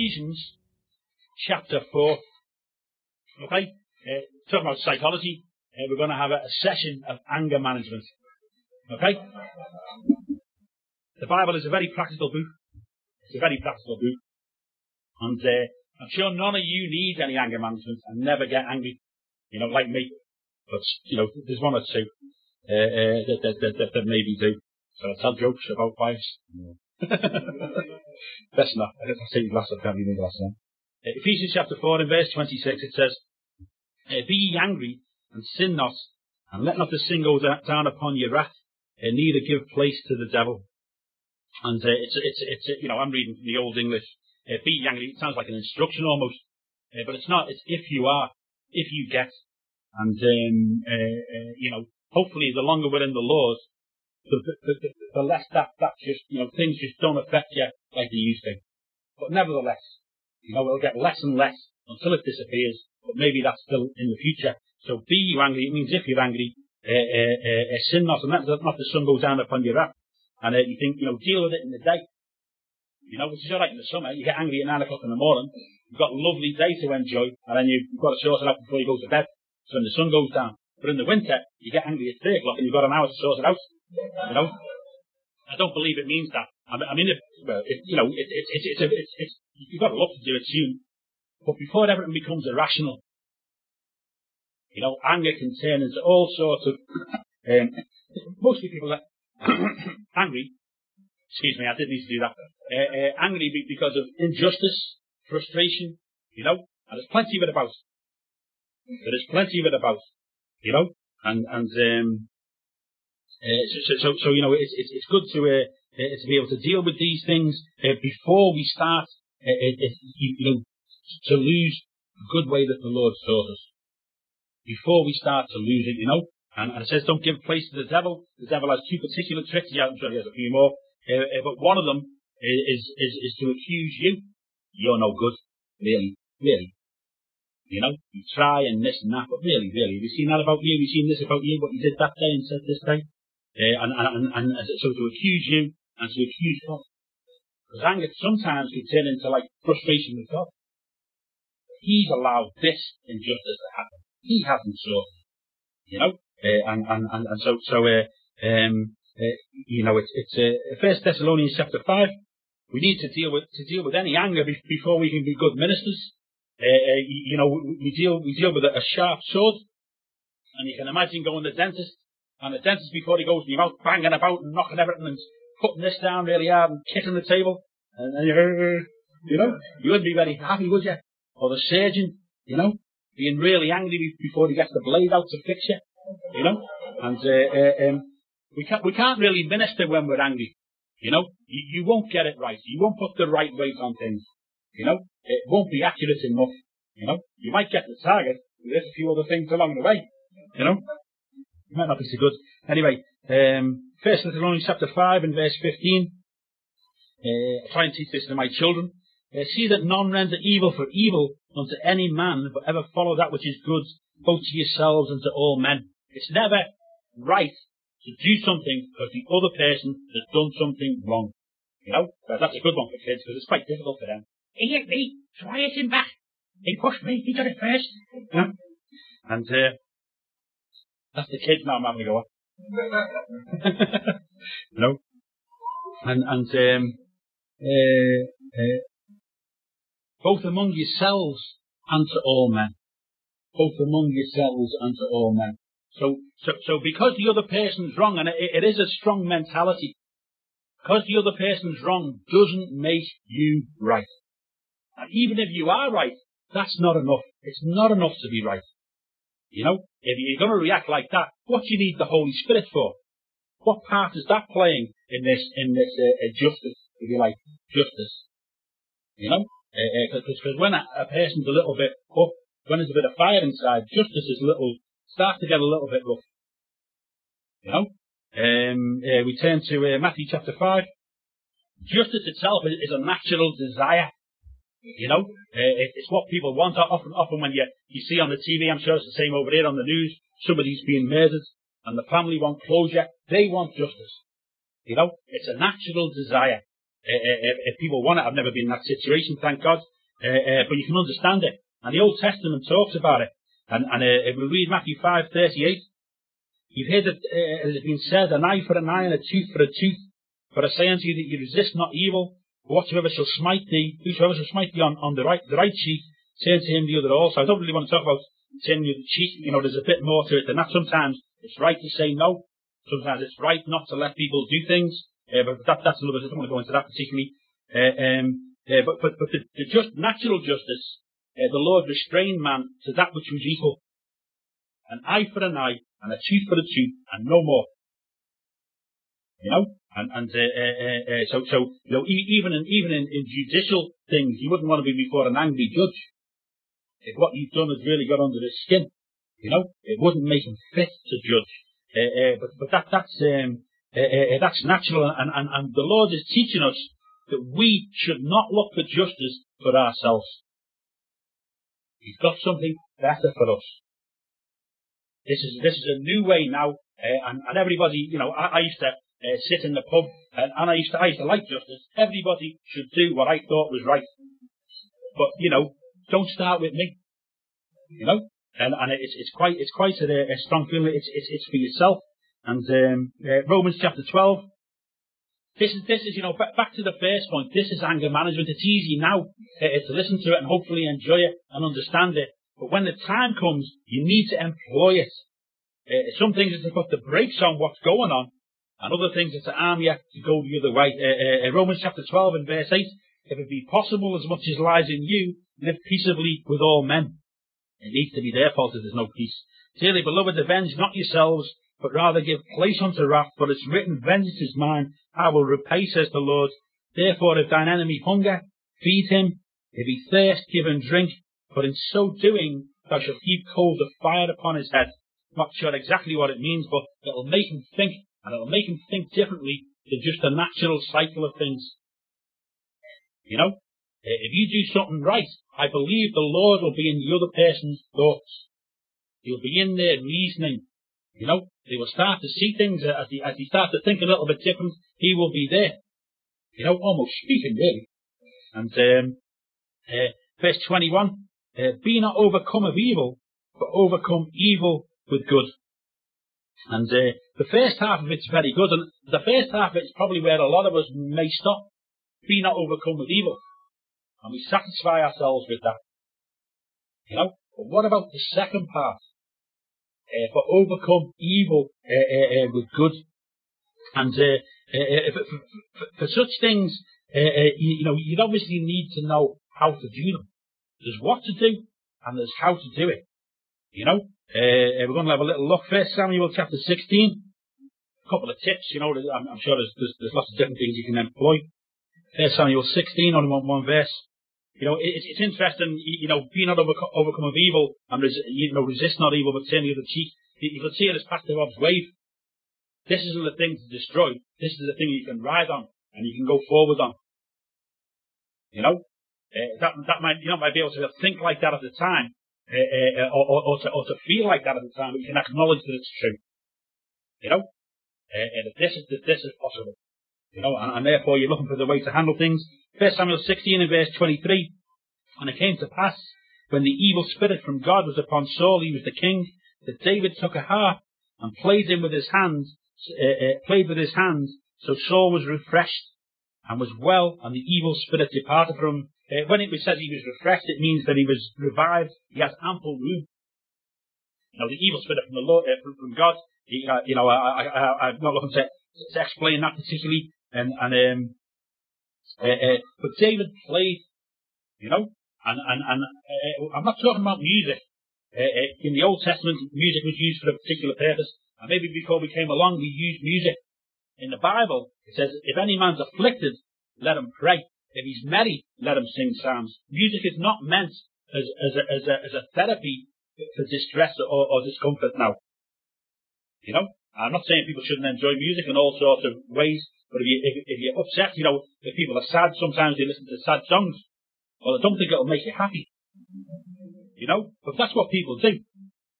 Ephesians chapter 4. Okay? Uh, talking about psychology, uh, we're going to have a, session of anger management. Okay? The Bible is a very practical book. It's a very practical book. And uh, I'm sure none of you need any anger management and never get angry. You know, like me. But, you know, there's one or two uh, uh, that, that, that, that, maybe do. So I tell jokes about wives. Best not. I say glass of can't glass. Uh, Ephesians chapter 4 and verse 26 it says, uh, Be ye angry and sin not, and let not the sin go down upon your wrath, and neither give place to the devil. And uh, it's, it's, it's, you know, I'm reading from the Old English. Uh, be angry, it sounds like an instruction almost, uh, but it's not. It's if you are, if you get, and um, uh, uh, you know, hopefully the longer we're in the laws, the, the, the, the less that that just you know things just don't affect you like they used to. But nevertheless, you know, it'll get less and less until it disappears. But maybe that's still in the future. So be you angry. It means if you're angry, uh, uh, uh, sin not, and let not the sun go down upon your wrath. And uh, you think, you know, deal with it in the day. You know, which is alright in the summer. You get angry at nine o'clock in the morning. You've got a lovely day to enjoy, and then you've got to sort it out before you go to bed. So when the sun goes down. But in the winter, you get angry at three o'clock and you've got an hour to sort it out. You know? I don't believe it means that. I mean, if, well, if, you know, it, it, it, it's, it's, it's, you've got a lot to do it soon. But before everything becomes irrational, you know, anger can turn into all sorts of, um, mostly people are angry, excuse me, I didn't need to do that, uh, uh, angry because of injustice, frustration, you know, and there's plenty of it about. There is plenty of it about, you know, and, and, um, uh, so, so, so, you know, it's, it's, it's good to, uh, uh, to be able to deal with these things uh, before we start, uh, you, know, to lose the good way that the Lord taught us. Before we start to lose it, you know. And, and it says don't give place to the devil. The devil has two particular tricks. Yeah, I'm sure he has a few more. but one of them is, is, is to accuse you. You're no good. Really. Really. You know, you try and this and that, but really, really, you seen that about you? You seen this about you? What you did that day and said this day? Uh, and, and, and, and so to accuse you and to accuse God. Because anger sometimes can turn into like frustration with God. He's allowed this injustice to happen. He hasn't sorted You know? Uh, and, and, and, and so, so, uh, um, uh, you know, it's, it's, First Thessalonians chapter 5. We need to deal with, to deal with any anger be- before we can be good ministers. You know, we deal, we deal with a, a sharp sword. And you can imagine going to the dentist and the dentist, before he goes in your mouth, banging about and knocking everything and putting this down really hard and kicking the table. And, you know, you wouldn't be very happy, would you? Or the surgeon, you know, being really angry before he gets the blade out to fix you, you know. And uh, uh, um, we can't we can't really minister when we're angry, you know. You, you won't get it right. You won't put the right weight on things, you know. It won't be accurate enough, you know. You might get the target, but there's a few other things along the way, you know. It might not be so good. Anyway, um, First Thessalonians chapter 5 and verse 15. Uh, try and teach this to my children. Uh, see that none render evil for evil unto any man, but ever follow that which is good, both to yourselves and to all men. It's never right to do something because the other person has done something wrong. You know, that's a good one for kids because it's quite difficult for them. He hit me, so I hit him back. He pushed me, he got it first. You? And uh, that's the kids now I'm go no. And, and, um, uh, uh, both among yourselves and to all men. Both among yourselves and to all men. So, so, so because the other person's wrong, and it, it is a strong mentality, because the other person's wrong doesn't make you right. And even if you are right, that's not enough. It's not enough to be right. You know, if you're going to react like that, what do you need the Holy Spirit for? What part is that playing in this, in this uh, uh, justice, if you like, justice? You know, because uh, uh when a, a, person's a little bit up, when there's a bit of fire inside, justice is a little starts to get a little bit rough. You know, um, uh, we turn to uh, Matthew chapter five. Justice itself is, is a natural desire you know, uh, it's what people want. Often, often when you, you see on the TV, I'm sure it's the same over there on the news, somebody's being murdered and the family want closure. They want justice. You know, it's a natural desire. if, if people want it, I've never been in that situation, thank God. but you can understand it. And the Old Testament talks about it. And, and if we read Matthew 5:38, you've heard that uh, it has been said, an eye for an eye and a tooth for a tooth. For I say unto you that you resist not evil, whatsoever shall smite thee, whosoever shall smite thee on, on the right the right cheek, turn to him the other also. I don't really want to talk about turning the cheek. You know, there's a bit more to it than that. Sometimes it's right to say no. Sometimes it's right not to let people do things. Uh, but that, that's another. I don't want to go into that particularly. Uh, um, uh, but but, but the, the just natural justice, uh, the Lord restrained man to that which was equal. An eye for an eye and a tooth for a tooth and no more. You know, and and uh, uh, uh, so so you know even in even in, in judicial things, you wouldn't want to be before an angry judge if what you've done has really got under his skin. You know, it wouldn't make him fit to judge. Uh, uh, but but that that's um, uh, uh, that's natural, and, and and the Lord is teaching us that we should not look for justice for ourselves. He's got something better for us. This is this is a new way now, uh, and, and everybody, you know, I, I used to uh, sit in the pub, and, and I used to I used to like justice. Everybody should do what I thought was right, but you know, don't start with me. You know, and and it's it's quite it's quite a, a strong feeling. It's it's it's for yourself. And um, uh, Romans chapter twelve. This is this is you know back, to the first point. This is anger management. It's easy now uh, to listen to it and hopefully enjoy it and understand it. But when the time comes, you need to employ it. Uh, some things are to put the brakes on what's going on, and other things are to arm you to go the other way. Uh, uh, Romans chapter 12 and verse 8, if it be possible as much as lies in you, live peaceably with all men. It needs to be their fault if there's no peace. Dearly beloved, avenge not yourselves, but rather give place unto wrath, for it's written, Vengeance is mine, I will repay, says the Lord. Therefore, if thine enemy hunger, feed him. If he thirst, give him drink. But in so doing, thou shalt heap coals of fire upon his head. Not sure exactly what it means, but it'll make him think, and it'll make him think differently than just the natural cycle of things. You know, if you do something right, I believe the Lord will be in the other person's thoughts. He'll be in their reasoning. You know, they will start to see things as he, as he starts to think a little bit different. He will be there. You know, almost speaking really. And um, uh, verse 21, uh, be not overcome of evil, but overcome evil with good. And uh, the first half of it's very good, and the first half of it's probably where a lot of us may stop. Be not overcome with evil. And we satisfy ourselves with that. You know? But what about the second part? Uh, but overcome evil uh, uh, with good. And for, for, for, such things, you, you know, you'd obviously need to know how to do them. There's what to do, and there's how to do it. You know, uh, we're going to have a little look. First Samuel chapter 16. A couple of tips, you know, I'm, I'm sure there's, there's, there's, lots of different things you can employ. First Samuel 16, only one, one verse. You know, it, it's interesting, you know, be not overcome, of evil and, res, you know, resist not evil, but turn the other cheek. You, you can see it as Pastor Rob's wave. This isn't the thing to destroy. This is the thing you can ride on and you can go forward on. You know, uh, that that might you know might be able to think like that at the time, uh, uh, or, or, or, to, or to feel like that at the time, but you can acknowledge that it's true. You know, and that this is this is possible. You know, and, and, therefore you're looking for the way to handle things. First Samuel 16 and verse 23. And it came to pass when the evil spirit from God was upon Saul, he was the king, that David took a harp and played him with his hands, played with his hands. So Saul was refreshed and was well, and the evil spirit departed from him. Uh, when it says he was refreshed, it means that he was revived. He has ample room. Now, the evil spirit from the Lord, uh, from, God, uh, you know, I, I, am not looking to, to, explain that particularly. And, and um, uh, uh, but David played, you know, and and and uh, I'm not talking about music. in the Old Testament, music was used for a particular purpose, and maybe before we came along, we used music. In the Bible, it says, "If any man's afflicted, let him pray." If he's merry, let him sing psalms. Music is not meant as, as, a, as, a, as a therapy for distress or, or discomfort now. You know, I'm not saying people shouldn't enjoy music in all sorts of ways, but if, you, if, if you're upset, you know, if people are sad, sometimes they listen to sad songs. Well, I don't think it'll make you happy. You know, but that's what people do.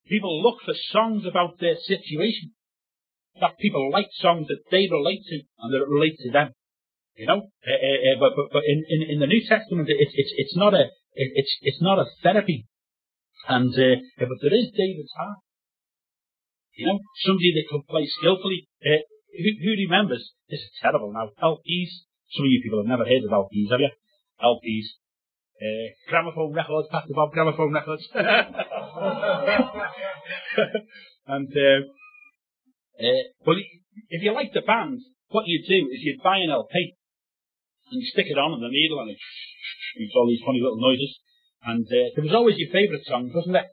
People look for songs about their situation. That people like songs that they relate to and that relate to them. You know, uh, uh, but, but, but in, in, in the New Testament, it's, it's, it's not a, it, it's, it's not a therapy. And, uh, but there is David's harp. You know, somebody that can play skillfully. Uh, who, who remembers? This is terrible now. LPs. Some of you people have never heard of LPs, have you? LPs. Uh, gramophone records, Pastor Bob, gramophone records. and, uh, uh, if you like the band, what you do is you buy an LP and you stick it on in the needle and it makes all these funny little noises. And uh, there was always your favourite song, wasn't there?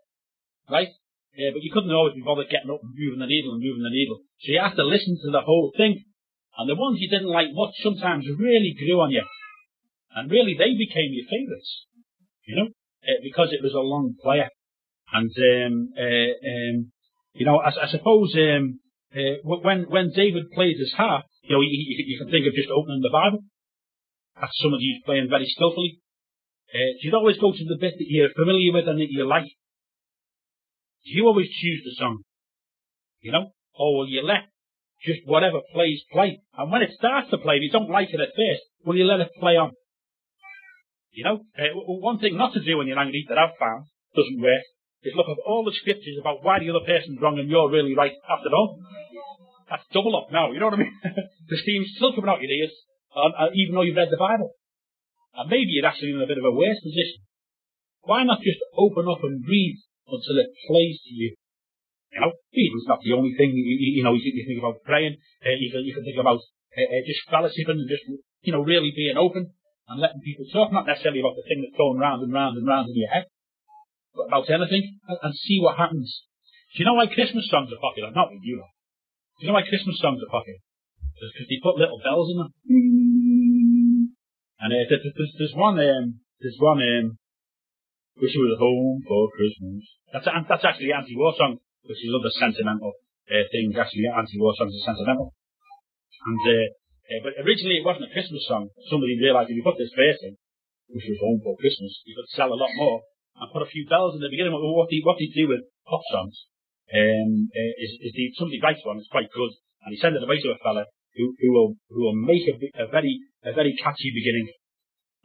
Right? Uh, but you couldn't always be bothered getting up and moving the needle and moving the needle. So you have to listen to the whole thing. And the ones you didn't like much sometimes really grew on you. And really they became your favourites. You know? Uh, because it was a long player. And, um, uh, um, you know, I, I suppose, um, uh, when, when David played his harp, you know, you, you, can think of just opening the Bible. That's somebody who's playing very skillfully. Uh, you'd always go to the bit that you're familiar with and that you like. You always choose the song. You know? Or will you let just whatever plays play? And when it starts to play, if you don't like it at first, will you let it play on? You know? Uh, one thing not to do when you're angry that I've found doesn't work is look at all the scriptures about why the other person's wrong and you're really right after all. That's double up now, you know what I mean? the steam's still coming out your ears, uh, even though you've read the Bible. And maybe you're actually in a bit of a worse position. Why not just open up and read until it plays to you? You know, reading's not the only thing. You, you, know, you, you, think about praying. Uh, you, can, you can think about uh, uh, just fellowshipping and just, you know, really being open and letting people talk. Not necessarily about the thing that's going round and round and round in your head, but about anything and, see what happens. Do you know why Christmas songs are popular? Not with you, do you know why Christmas songs are popular? Because they put little bells in them. And uh, there's, there's one, um, there's one, um, You Was Home for Christmas. That's, that's actually an anti-war song, which is another sentimental uh, thing. Actually, anti-war songs are sentimental. And, uh, uh, but originally it wasn't a Christmas song. Somebody realised if you put this verse in, which Was Home for Christmas, you could sell a lot more and put a few bells in the beginning. What do what do you do with pop songs? um, uh, is, is the, somebody writes one, it's quite good, and he sends it away to a fella who, who will, who will make a, a very, a very catchy beginning.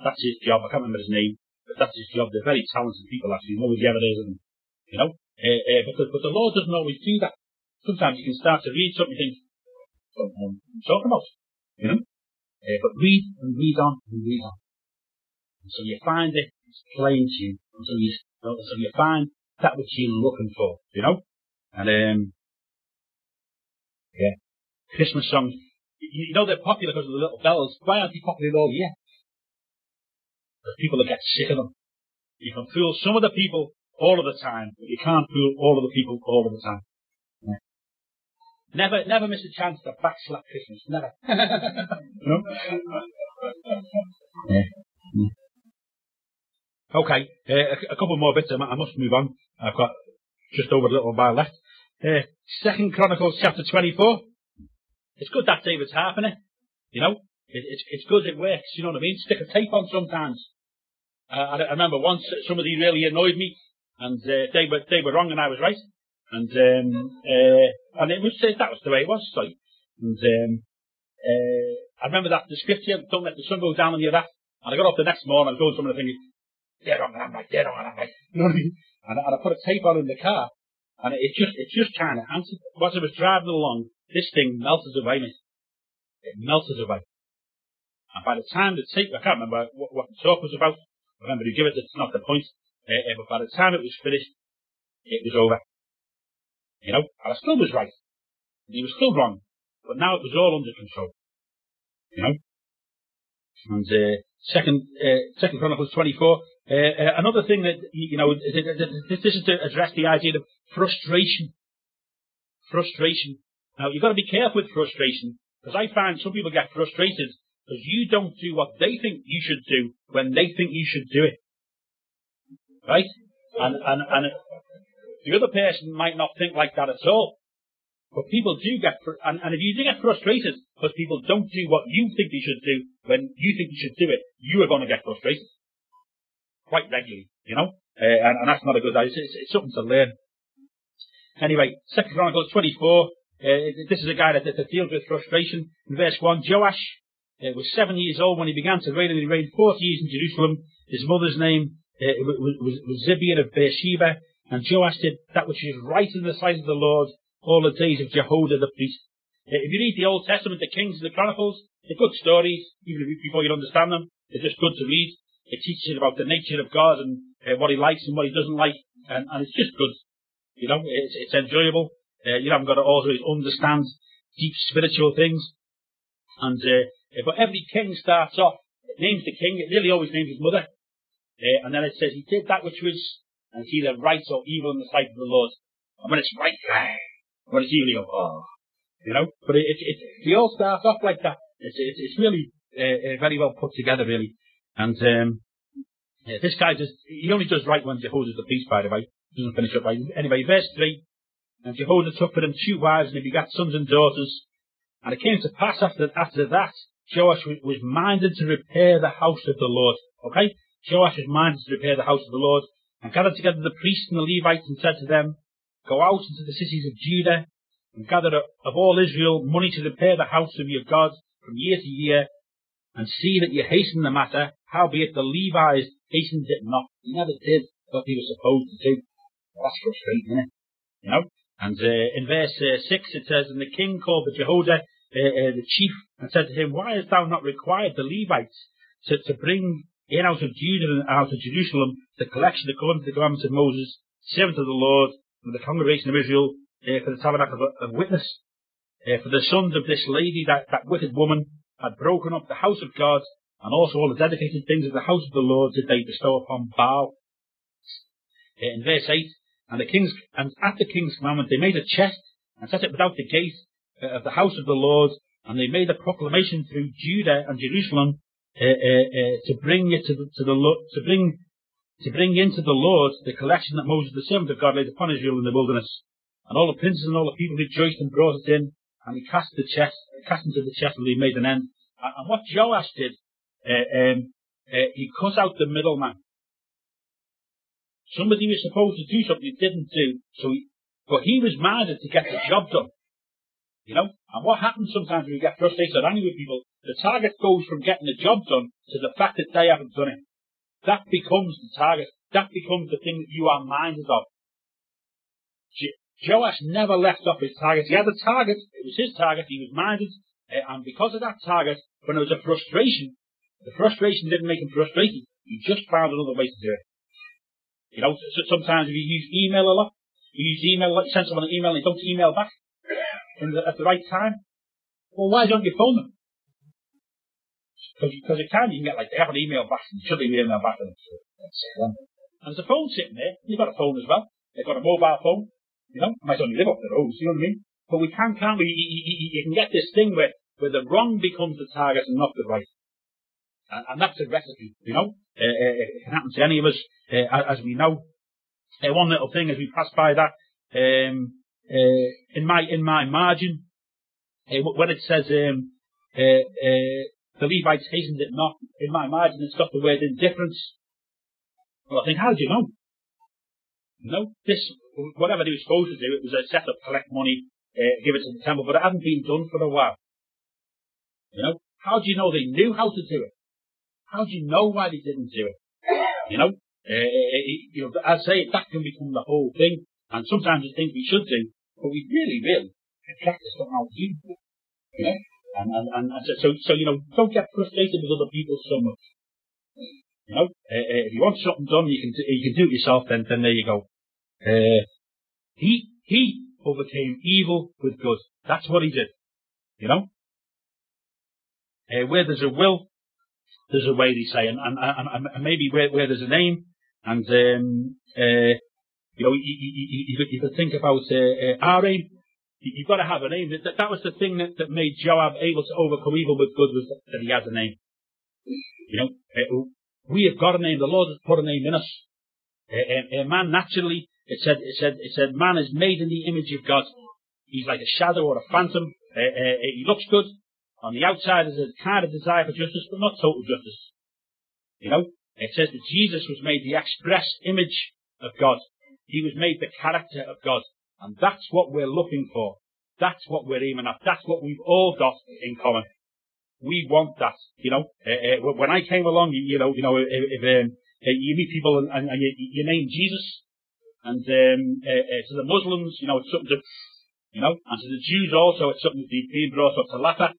That's his job. I can't remember his name, but that's his job. They're very talented people, actually. Nobody ever is, and, you know. Uh, uh, but, the, but the Lord doesn't always do that. Sometimes you can start to read something and think, what am I talking about? You know? Uh, but read and read on and read on. Until you find it, it's plain to you. Until you, until you find that which you're looking for, you know? And um, yeah, Christmas songs. You know they're popular because of the little bells. Why aren't they popular all year? There's people that get sick of them. You can fool some of the people all of the time, but you can't fool all of the people all of the time. Yeah. Never, never miss a chance to backslap Christmas. Never. no? yeah. yeah. Okay, uh, a, a, couple more bits. I must move on. I've got just over a little while left. Uh, Second Chronicles chapter 24. It's good that David's harp in it. You know, it, it's, it's good it works. You know what I mean? Stick a tape on sometimes. Uh, I, I, remember once somebody really annoyed me, and uh, they were they were wrong and I was right. And um, uh, and it was that was the way it was. So, and um, uh, I remember that the scripture, "Don't let the sun go down on your wrath." And I got up the next morning, I was going somewhere thinking, "They're wrong and I'm right. They're wrong and I'm right." You know what I mean? And, and I put a tape on in the car, and it just, it just kind of answered. As I was driving along, this thing melted away, mate. It melted away. And by the time the tape, I can't remember what, what the talk was about. I remember to give it, it's not the point. Uh, but by the time it was finished, it was over. You know, and I still was right. And he was still wrong. But now it was all under control. You know? And, uh, second, uh, second Chronicles 24, uh, uh, another thing that, you know, this is to address the idea of frustration. Frustration. Now, you've got to be careful with frustration, because I find some people get frustrated because you don't do what they think you should do when they think you should do it. Right? And, and, and the other person might not think like that at all. But people do get, and, and if you do get frustrated because people don't do what you think they should do when you think you should do it, you are going to get frustrated quite regularly, you know, uh, and, and, that's not a good idea. It's, it's, something to learn. Anyway, Second Chronicles 24. Uh, this is a guy that, that, deals with frustration. In verse 1, Joash, uh, was seven years old when he began to reign, and he reigned 40 years in Jerusalem. His mother's name uh, was, was, of Beersheba, and Joash did that which is right in the sight of the Lord all the days of Jehoiada the priest. Uh, if you read the Old Testament, the Kings and the Chronicles, they're good stories, even before you understand them. They're just good to read. It teaches you about the nature of God and uh, what He likes and what He doesn't like, and, and it's just good. You know, it's, it's enjoyable. Uh, you haven't got to always understand deep spiritual things. And uh, but every king starts off, it names the king. It really always names his mother. Uh, and then it says he did that which was, and it's either right or evil in the sight of the Lord. And when it's right, when it's evil, you go, oh, you know. But it, it, it they all start off like that. It's it's, it's really uh, very well put together, really. And um, yeah, this guy just he only does right when Jehoiada's the priest, by the way. He doesn't finish up right. Anyway, verse three. And Jehoiada took for him two wives, and he begat sons and daughters. And it came to pass after after that, Joash was minded to repair the house of the Lord. Okay, Joash was minded to repair the house of the Lord, and gathered together the priests and the Levites, and said to them, Go out into the cities of Judah, and gather of all Israel money to repair the house of your God from year to year, and see that you hasten the matter, howbeit the Levites hastened it not. He never did what he was supposed to do. Well, that's frustrating, isn't it? You know? And uh, in verse uh, 6 it says, And the king called the Jehoiada, uh, the chief, and said to him, Why hast thou not required the Levites to, to bring in out of Judah and out of Jerusalem the collection according to the commandments of Moses, servant of the Lord, and the congregation of Israel, uh, for the tabernacle of, of witness? Uh, for the sons of Athaliah, that, that wicked woman, had broken up the house of God, and also all the dedicated things of the house of the Lord did they bestow upon Baal. Uh, in verse 8, and the king's, and at the king's commandment they made a chest, and set it without the gate uh, of the house of the Lord, and they made a proclamation through Judah and Jerusalem uh, uh, uh to bring it to the, to the to bring to bring into the Lord the collection that Moses the servant of God laid upon Israel in the wilderness. And all the princes and all the people rejoiced and brought it in, and he cast the chest, cast into the chest, and he made an end. And, what Joash did, uh, um, uh, he cut out the middleman. Somebody was supposed to do something he didn't do, so he, but he was minded to get the job done. You know? And what happens sometimes when you get frustrated or angry with people, the target goes from getting the job done to the fact that they haven't done it. That becomes the target. That becomes the thing that you are minded of. Joash never left off his target. He had a target. It was his target. He was minded. Uh, and because of that target, when there was a frustration, the frustration didn't make him frustrated. He just found another way to do it. You know, sometimes if you use email a lot, you use email, like send someone an email and you don't email back the, at the right time. Well, why don't you phone them? Because you can, you can get like, they have an email back and you should be email back and, and there's a phone sitting there. You've got a phone as well. They've got a mobile phone. You know, might only live up the road, you know what I mean? But we can, can't we? You, you, you can get this thing where, where the wrong becomes the target and not the right. And, and that's a recipe, you know? Uh, uh, it can happen to any of us, uh, as we know. Uh, one little thing as we pass by that, um, in my in my margin, when it says um, the Levites hastened it not, in my margin it's got the word indifference. Well, I think, how do you know? Know, this whatever they were supposed to do, it was a set up, collect money, uh, give it to the temple, but it hadn't been done for a while. You know, how do you know they knew how to do it? How do you know why they didn't do it? You know, uh, you know, I say that can become the whole thing, and sometimes it's things we should do, but we really, really practice on how do. You know, and, and, and, and so, so, you know, don't get frustrated with other people so much. You know, uh, if you want something done, you can, you can do it yourself, then, then there you go. Uh, he, he overcame evil with good. That's what he did. You know? Uh, where there's a will, there's a way, they say, and, and, and, and maybe where, where there's a name, and, um, uh, you know, you, you, you, you could think about uh, uh. You've got to have a name. That, that was the thing that, that made Joab able to overcome evil with good was that he has a name. You know, uh, we have got a name. The Lord has put a name in us. Uh, man naturally it said, it said, it said, man is made in the image of God. He's like a shadow or a phantom. Uh, uh, he looks good. On the outside, there's a kind of desire for justice, but not total justice. You know, it says that Jesus was made the express image of God. He was made the character of God. And that's what we're looking for. That's what we're aiming at. That's what we've all got in common. we want that. You know, uh, uh, when I came along, you, you know, you know, if, if um, uh, you meet people and, and, and you, you, name Jesus, and um, uh, to the Muslims, you know, it's something to, you know, and to the Jews also, it's something to be brought up to laugh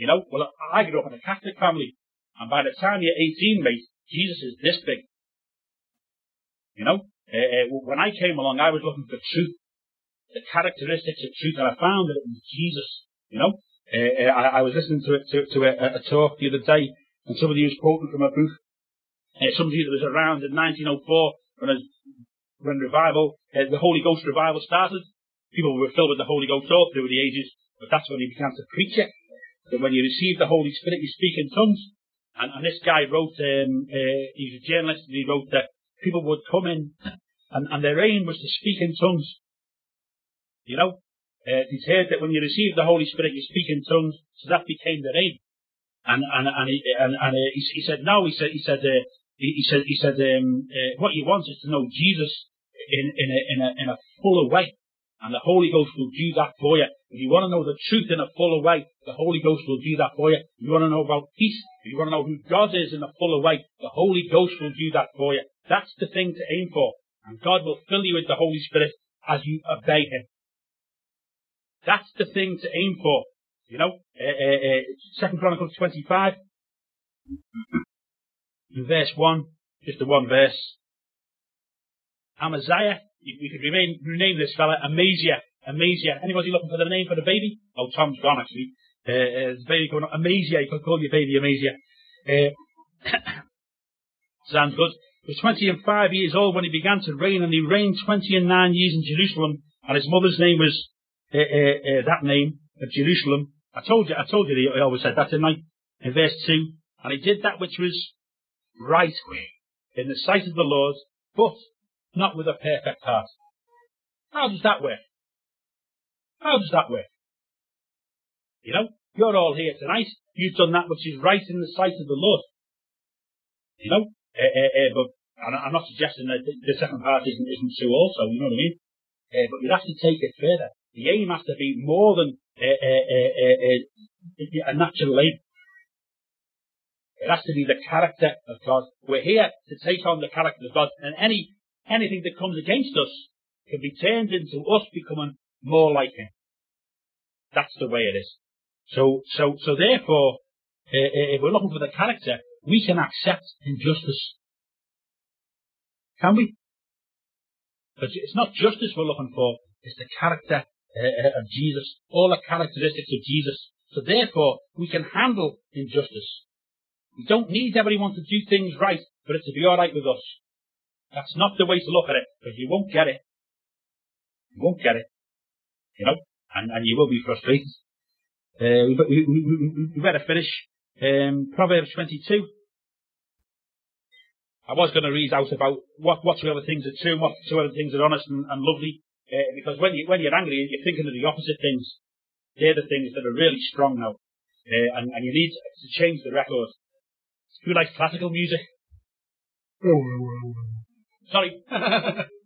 You know, well, I grew up in a Catholic family, and by the time you're 18, mate, Jesus is this big. You know, uh, when I came along, I was looking for truth, the characteristics of truth, and I found that it was Jesus. You know, uh, I, I, was listening to, to, to a, a, talk the other day, and somebody was quoting from a book uh, somebody that was around in 1904 when, when revival, the Holy Ghost revival started. People were filled with the Holy Ghost all through the ages, but that's when he began to preach it. That when you receive the Holy Spirit, you speak in tongues. And, and this guy wrote, um, uh, he's a journalist, and he wrote that people would come in, and, and their aim was to speak in tongues. You know, uh, he's heard that when you receive the Holy Spirit, you speak in tongues, so that became their aim. And and and he, and, and uh, he, he said no. He said he said uh, he, he said, he said, um, uh, what you want is to know Jesus in, in a, in a, in a fuller way. And the Holy Ghost will do that for you. If you want to know the truth in a fuller way, the Holy Ghost will do that for you. If you want to know about peace, if you want to know who God is in a fuller way, the Holy Ghost will do that for you. That's the thing to aim for. And God will fill you with the Holy Spirit as you obey Him. That's the thing to aim for. You know, uh, uh, uh, Second Chronicles 25 verse 1, just the one verse. Amaziah, we could rename, rename this fella Amaziah. Amaziah. Anybody looking for the name for the baby? Oh, Tom's gone actually. Uh, uh, baby going Amaziah. You could call your baby Amaziah. Uh, sounds good. He was 20 and 5 years old when he began to reign, and he reigned 20 and 9 years in Jerusalem, and his mother's name was uh, uh, uh, that name of Jerusalem. I told you, I told you he always said that, didn't I? In verse 2. And he did that which was right in the sight of the Lord, but not with a perfect heart. How does that work? How does that work? You know, you're all here tonight. You've done that which is right in the sight of the Lord. You know, uh, uh, uh, but I'm not suggesting that the second part isn't, isn't true also, you know what I mean? but you have to take it further. The aim has to be more than a natural aim. It has to be the character of God. We're here to take on the character of God, and any anything that comes against us can be turned into us becoming more like Him. That's the way it is. So, so, so therefore, uh, if we're looking for the character, we can accept injustice. Can we? But it's not justice we're looking for, it's the character uh, of Jesus, all the characteristics of Jesus. So therefore, we can handle injustice. We don't need everyone to do things right for it to be alright with us. That's not the way to look at it, because you won't get it. You won't get it. You know? And, and you will be frustrated. Uh, we, we, we, we, better finish. Um, Proverbs 22. I was going to read out about what, what two other things are true and what two other things are honest and, and lovely. Uh, because when, you, when you're angry, you're thinking of the opposite things. They're the things that are really strong now. Uh, and, and you need to change the record. Who likes classical music? Sorry.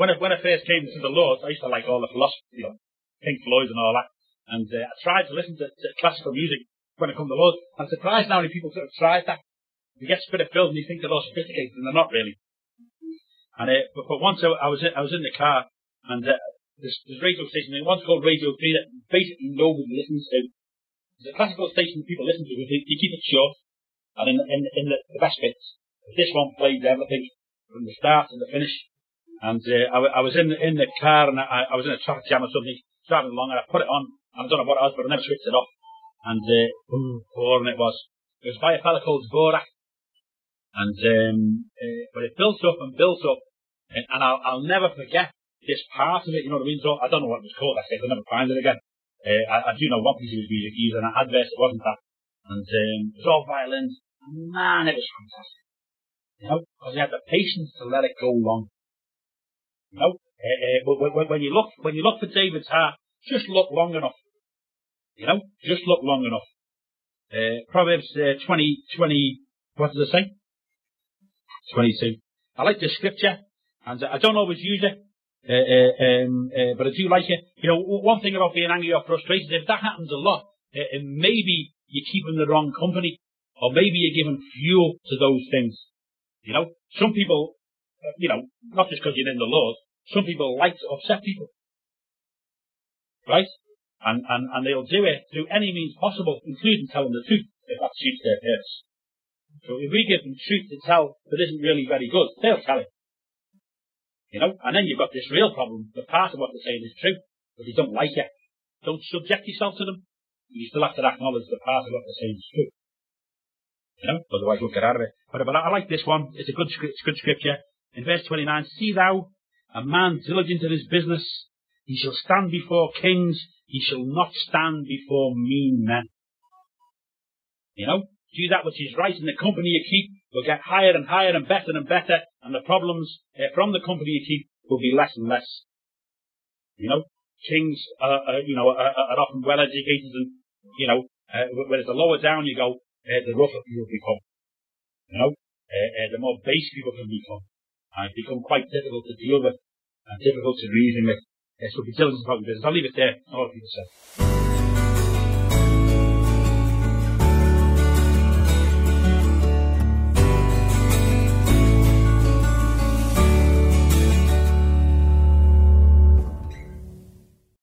when I, when I first came to the Lord, I used to like all the philosophy, you know, Pink Floyd and all that. And uh, I tried to listen to, to, classical music when I come to the Lord. I'm surprised how many people sort of tried that. You get spirit filled and you think they're all sophisticated and they're not really. And uh, but, but once I, I was in, I was in the car and uh, this, this radio station, one's called Radio 3 that basically nobody listens to. It's a classical station that people listen to, they, they keep it short. And in, in, in the, the best bits, this one played everything from the start to the finish. And uh, I, I was in in the car and I, I was in a traffic jam or something, driving along, and I put it on. And I don't know what it was, but I never switched it off. And uh, boring it was. It was by a fellow called Dvorak. And um, uh, but it built up and built up, and, and I'll, I'll never forget this part of it. You know what I mean? So I don't know what it was called. I said I'll never find it again. Uh, I, I do know one piece of his music. He used an adverse. It wasn't that. And um, it was all violins. Man, it was fantastic. You know, because he had the patience to let it go long. You know, uh, but when you look when you look for David's heart, just look long enough. You know, just look long enough. Uh, Proverbs uh, 20, 20, what does it say? 22. I like the scripture, and I don't always use it, uh, um, but I do like it. You know, one thing about being angry or frustrated, if that happens a lot, uh, maybe you're keeping the wrong company. Or maybe you're giving fuel to those things. You know, some people, Uh, you know, not just because you're in the laws, some people like to upset people. Right? And, and, and they'll do it through any means possible, including telling the truth, if that suits their purpose. So if we give them truth to tell that isn't really very good, they'll tell it. You know, and then you've got this real problem. The part of what they're saying is true, but they don't like it. Don't subject yourself to them. You still have to acknowledge the part of what they're saying is true. You know, otherwise we'll get out of it. But, but I like this one. It's a good, it's good scripture. In verse 29, see thou a man diligent in his business. He shall stand before kings. He shall not stand before mean men. You know, do that which is right in the company you keep will get higher and higher and better and better, and the problems uh, from the company you keep will be less and less. You know, kings, are, uh, you know, are, are, often well educated, and you know, uh, whereas the lower down you go, uh, the rougher people become. You know, the more base people can become, and become quite difficult to deal with and difficult to reason with. Uh, so be diligent about your business. I'll leave it there. All people said.